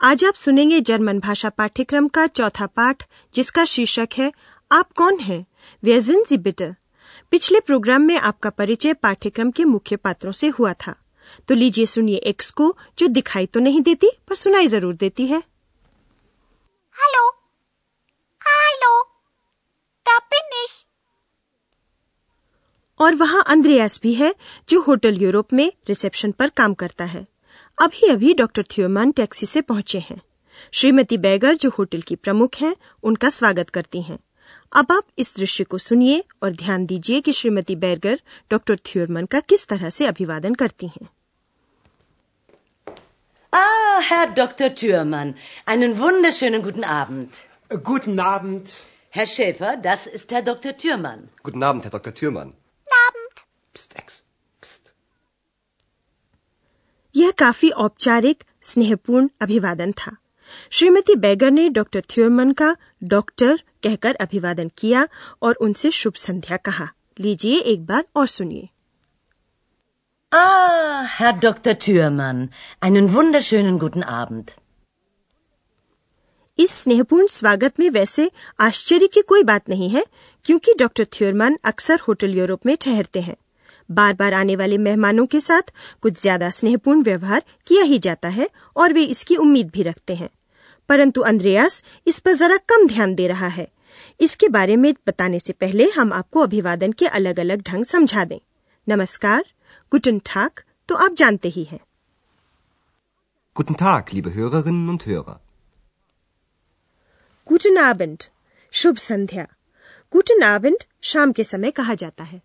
आज आप सुनेंगे जर्मन भाषा पाठ्यक्रम का चौथा पाठ जिसका शीर्षक है आप कौन हैं? व्यजन जी बिटर पिछले प्रोग्राम में आपका परिचय पाठ्यक्रम के मुख्य पात्रों से हुआ था। तो लीजिए सुनिए एक्स को जो दिखाई तो नहीं देती पर सुनाई ज़रूर देती है। Bin ich. और वहाँ अंद्रयास भी है जो होटल यूरोप में रिसेप्शन पर काम करता है। अभी अभी डॉक्टर थ्योमन टैक्सी से पहुँचे हैं श्रीमती बैगर जो होटल की प्रमुख हैं उनका स्वागत करती हैं अब आप इस दृश्य को सुनिए और ध्यान दीजिए कि श्रीमती बैगर डॉक्टर थ्योरमन का किस तरह से अभिवादन करती हैं Ah, Herr Dr. Thürmann, einen wunderschönen guten Abend. Guten Abend. Herr Schäfer, das ist Herr Dr. Thürmann. Guten Abend, Herr Dr. Thürmann. Guten Abend. Psst, Ex. यह काफ़ी औपचारिक स्नेहपूर्ण अभिवादन था श्रीमती बैगर ने डॉक्टर थ्योरमन का डॉक्टर कहकर अभिवादन किया और उनसे शुभ संध्या कहा लीजिए एक बार और सुनिए Ah, Herr Dr. Thürmann, einen wunderschönen guten Abend. इस स्नेहपूर्ण स्वागत में वैसे आश्चर्य की कोई बात नहीं है क्योंकि डॉक्टर थ्योरमन अक्सर होटल यूरोप में ठहरते हैं बार बार आने वाले मेहमानों के साथ कुछ ज़्यादा स्नेहपूर्ण व्यवहार किया ही जाता है और वे इसकी उम्मीद भी रखते हैं। परंतु अंद्रयास इस पर जरा कम ध्यान दे रहा है। इसके बारे में बताने से पहले हम आपको अभिवादन के अलग अलग ढंग समझा दें। नमस्कार गुटन ठाक तो आप जानते ही हैं। Guten Tag, liebe Hörerinnen und Hörer. गुटन आबंड शुभ संध्या। गुटन आबंड शाम के समय कहा जाता है।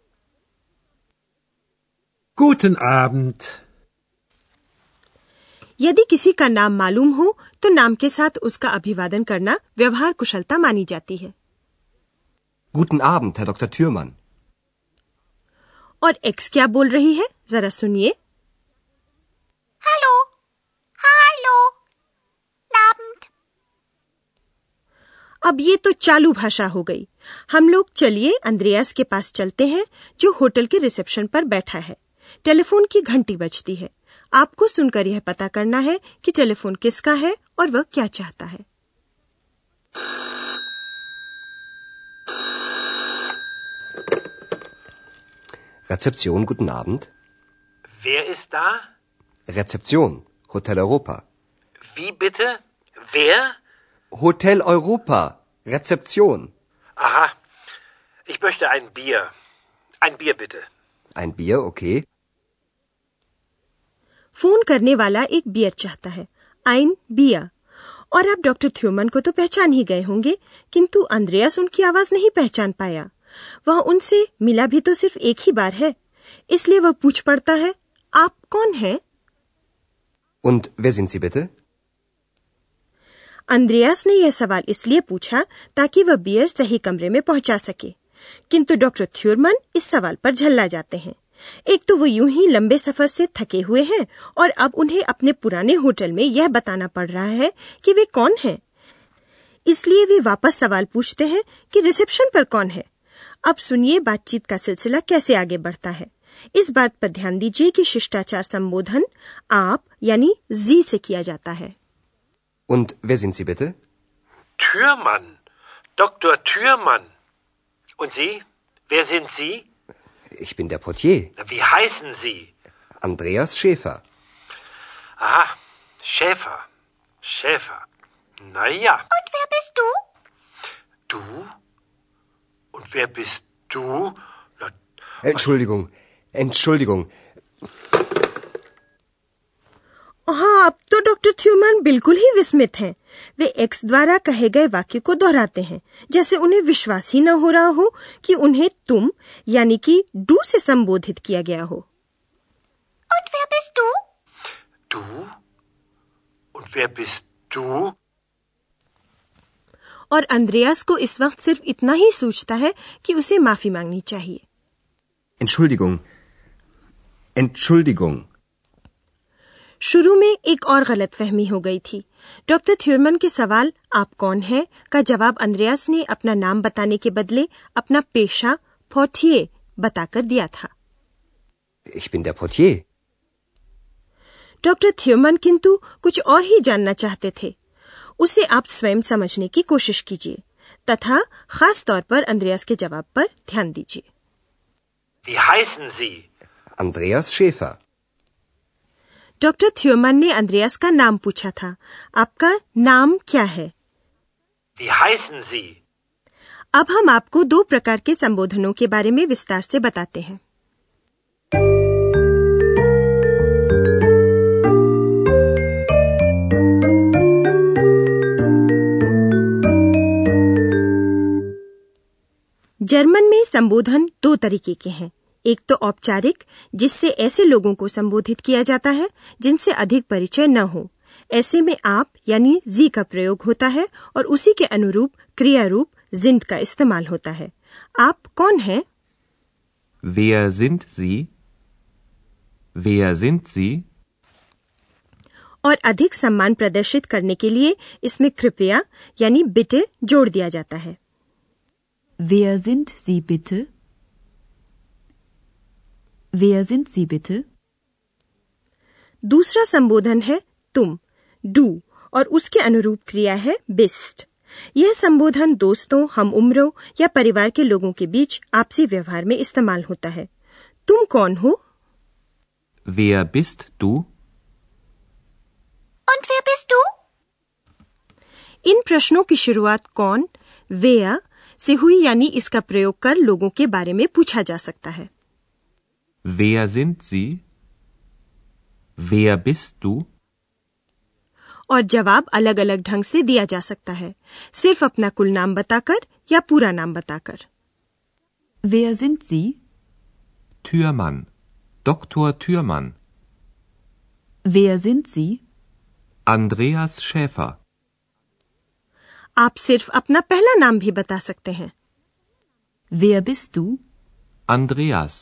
Guten Abend. यदि किसी का नाम मालूम हो तो नाम के साथ उसका अभिवादन करना व्यवहार कुशलता मानी जाती है Guten Abend, Herr Dr. Thürmann. और एक्स क्या बोल रही है जरा सुनिए. Hallo. Abend. अब ये तो चालू भाषा हो गई हम लोग चलिए अंद्रयास के पास चलते हैं जो होटल के रिसेप्शन पर बैठा है टेलीफोन की घंटी बजती है आपको सुनकर यह पता करना है कि टेलीफोन किसका है और वह क्या चाहता है Rezeption, guten Abend. Wer ist da? Rezeption, Hotel Europa. Wie bitte? Wer? Hotel Europa. Rezeption. Aha. Ich möchte ein Bier. Ein Bier bitte. Ein Bier, okay. Phone करने वाला एक बियर चाहता है। आइन बिया। और आप डॉक्टर थ्यूमन को तो पहचान ही गए होंगे किंतु अंद्रयास उनकी आवाज़ नहीं पहचान पाया। वह उनसे मिला भी तो सिर्फ़ एक ही बार है। इसलिए वह पूछ पड़ता है आप कौन हैं? Und wer sind Sie bitte? अंद्रयास ने यह सवाल इसलिए पूछा ताकि वह बियर सही कमरे में पहुँचा सके। किंतु डॉक्टर थ्यूरमन इस सवाल पर झल्ला जाते हैं। एक तो वो यूँ ही लंबे सफ़र से थके हुए हैं और अब उन्हें अपने पुराने होटल में यह बताना पड़ रहा है कि वे कौन हैं इसलिए वे वापस सवाल पूछते हैं कि रिसेप्शन पर कौन है अब सुनिए बातचीत का सिलसिला कैसे आगे बढ़ता है इस बात पर ध्यान दीजिए कि शिष्टाचार संबोधन आप यानी जी से किया जाता है Und wer sind Sie bitte? Thürmann. Dr. Thürmann. Und Sie? Wer sind Sie? Ich bin der Portier, Wie heißen Sie? Andreas Schäfer. Aha. Schäfer. Schäfer. Na ja. Und wer bist du? Du? Und wer bist du? Na, Entschuldigung, Entschuldigung. तो doctor थ्यूमन बिल्कुल ही विस्मित हैं वे x द्वारा कहे गए वाक्य को दोहराते हैं जैसे उन्हें विश्वास ही न हो रहा हो कि उन्हें तुम यानी कि डू से संबोधित किया गया हो Und wer bist du? Du? Und wer bist du? और अंद्रयास को इस वक्त सिर्फ़ इतना ही सूझता है कि उसे माफ़ी मांगनी चाहिए Entschuldigung. Entschuldigung. शुरू में एक और गलत फहमी हो गई थी डॉक्टर थ्योरमन के सवाल आप कौन हैं का जवाब अंद्रयास ने अपना नाम बताने के बदले अपना पेशा फोर्टिये बताकर दिया था Ich bin der Portier. Doctor Thiemann किंतु कुछ और ही जानना चाहते थे उसे आप स्वयं समझने की कोशिश कीजिए तथा खास तौर पर अंद्रयास के जवाब पर ध्यान दीजिए Wie heißen Sie? Andreas Schäfer. Doctor Thiemann ने अंद्रयास का नाम पूछा था। आपका नाम क्या है? अब हम आपको दो प्रकार के संबोधनों के बारे में विस्तार से बताते हैं। जर्मन में संबोधन दो तरीके के हैं। एक तो औपचारिक जिससे ऐसे लोगों को संबोधित किया जाता है जिनसे अधिक परिचय न हो ऐसे में आप यानी जी का प्रयोग होता है और उसी के अनुरूप क्रिया रूप जिंद का इस्तेमाल होता है आप कौन हैं Wer sind Sie? Wer sind Sie? और अधिक सम्मान प्रदर्शित करने के लिए इसमें कृपया यानी बिटे जोड़ दिया जाता है Wer sind Sie bitte? Wer sind Sie bitte? दूसरा संबोधन है तुम डू और उसके अनुरूप क्रिया है बिस्ट यह संबोधन दोस्तों हम उम्रों या परिवार के लोगों के बीच आपसी व्यवहार में इस्तेमाल होता है तुम कौन हो Wer bist du? Und wer bist du? इन प्रश्नों की शुरुआत कौन वेया से हुई यानी इसका प्रयोग कर लोगों के बारे में पूछा जा सकता है Wer sind Sie? Wer bist du? और जवाब अलग अलग ढंग से दिया जा सकता है सिर्फ़ अपना कुल नाम बताकर या पूरा नाम बताकर Wer sind Sie? Türmann. Dr. Türmann. Wer sind Sie? Andreas Schäfer. आप सिर्फ़ अपना पहला नाम भी बता सकते हैं Wer bist du? Andreas.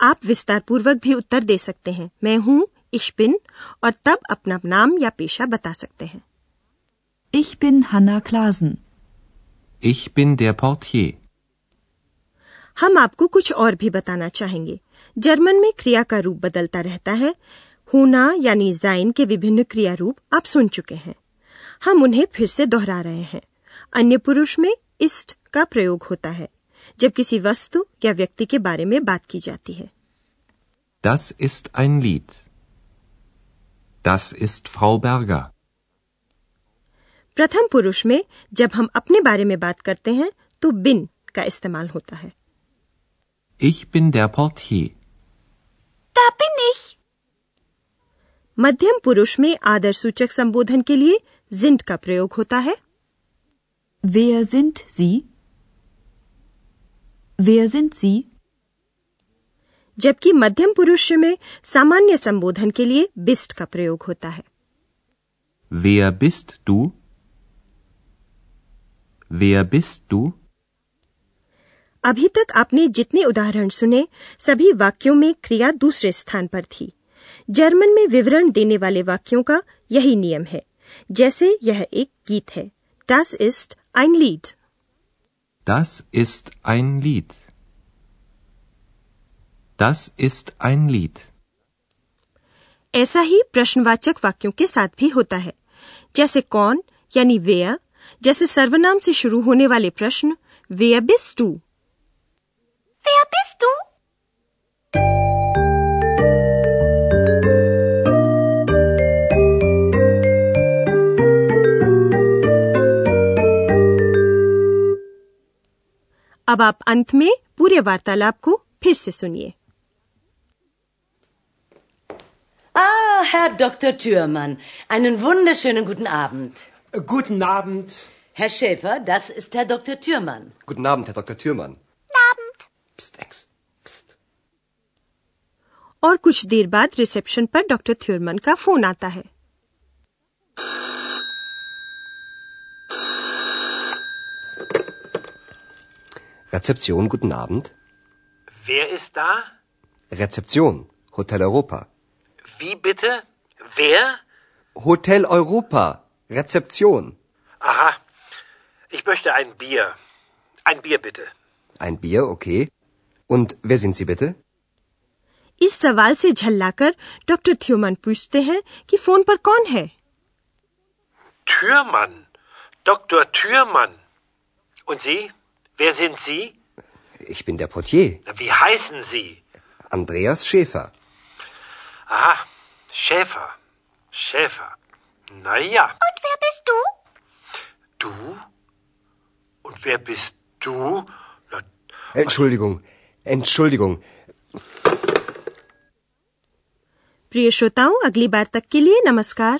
आप विस्तार पूर्वक भी उत्तर दे सकते हैं। मैं हूँ इश्पिन और तब अपना नाम या पेशा बता सकते हैं। Ich bin Hanna Klasen. Ich bin der Portier. हम आपको कुछ और भी बताना चाहेंगे। जर्मन में क्रिया का रूप बदलता रहता है। होना यानी जाइन के विभिन्न क्रिया रूप आप सुन चुके हैं। हम उन्हें फिर से दोहरा रहे हैं। अन्य पुरुष में इस्ट का प्रयोग होता है। जब किसी वस्तु या व्यक्ति के बारे में बात की जाती है Das ist ein Lied. Das ist Frau Berger. प्रथम पुरुष में जब हम अपने बारे में बात करते हैं तो बिन का इस्तेमाल होता है Ich bin der Portier. Da bin ich. मध्यम पुरुष में आदर सूचक संबोधन के लिए जिंट का प्रयोग होता है Wer sind Sie? Wer sind Sie? जबकि मध्यम पुरुष में सामान्य संबोधन के लिए बिस्ट का प्रयोग होता है Wer bist du? Wer bist du? अभी तक आपने जितने उदाहरण सुने सभी वाक्यों में क्रिया दूसरे स्थान पर थी जर्मन में विवरण देने वाले वाक्यों का यही नियम है जैसे यह एक गीत है Das ist ein Lied. Das ist ein Lied. Das ist ein Lied. ऐसा ही प्रश्नवाचक वाक्यों के साथ भी होता है जैसे कौन यानी वेयर जैसे सर्वनाम से शुरू होने वाले प्रश्न वेयर टू Wer bist du? अब आप अंत में पूरे वार्तालाप को फिर से सुनिए Ah, Herr Dr. Thürmann, einen wunderschönen guten Abend. Guten Abend. Herr Schäfer, das ist Herr Dr. Thürmann. Guten Abend, Herr Dr. Thürmann. Guten Abend. Psst, Ex. Psst. और कुछ देर बाद रिसेप्शन पर डॉक्टर थ्योरमन का फ़ोन आता है Rezeption, guten Abend. Wer ist da? Rezeption, Hotel Europa. Wie bitte? Wer? Hotel Europa, Rezeption. Aha. Ich möchte ein Bier. Ein Bier bitte. Ein Bier, okay. Und wer sind Sie bitte? इस सवाल से झल्लाकर doctor थ्यूमन पूछते हैं कि phone पर कौन है Türmann. Dr. Türmann. Und Sie? Wer sind Sie? Ich bin der Portier, Wie heißen Sie? Andreas Schäfer. Aha. Schäfer. Schäfer. Na ja. Und wer bist du? Du? Und wer bist du? Na, Entschuldigung, Entschuldigung. प्रिय श्रोताओं अगली बार तक के लिए नमस्कार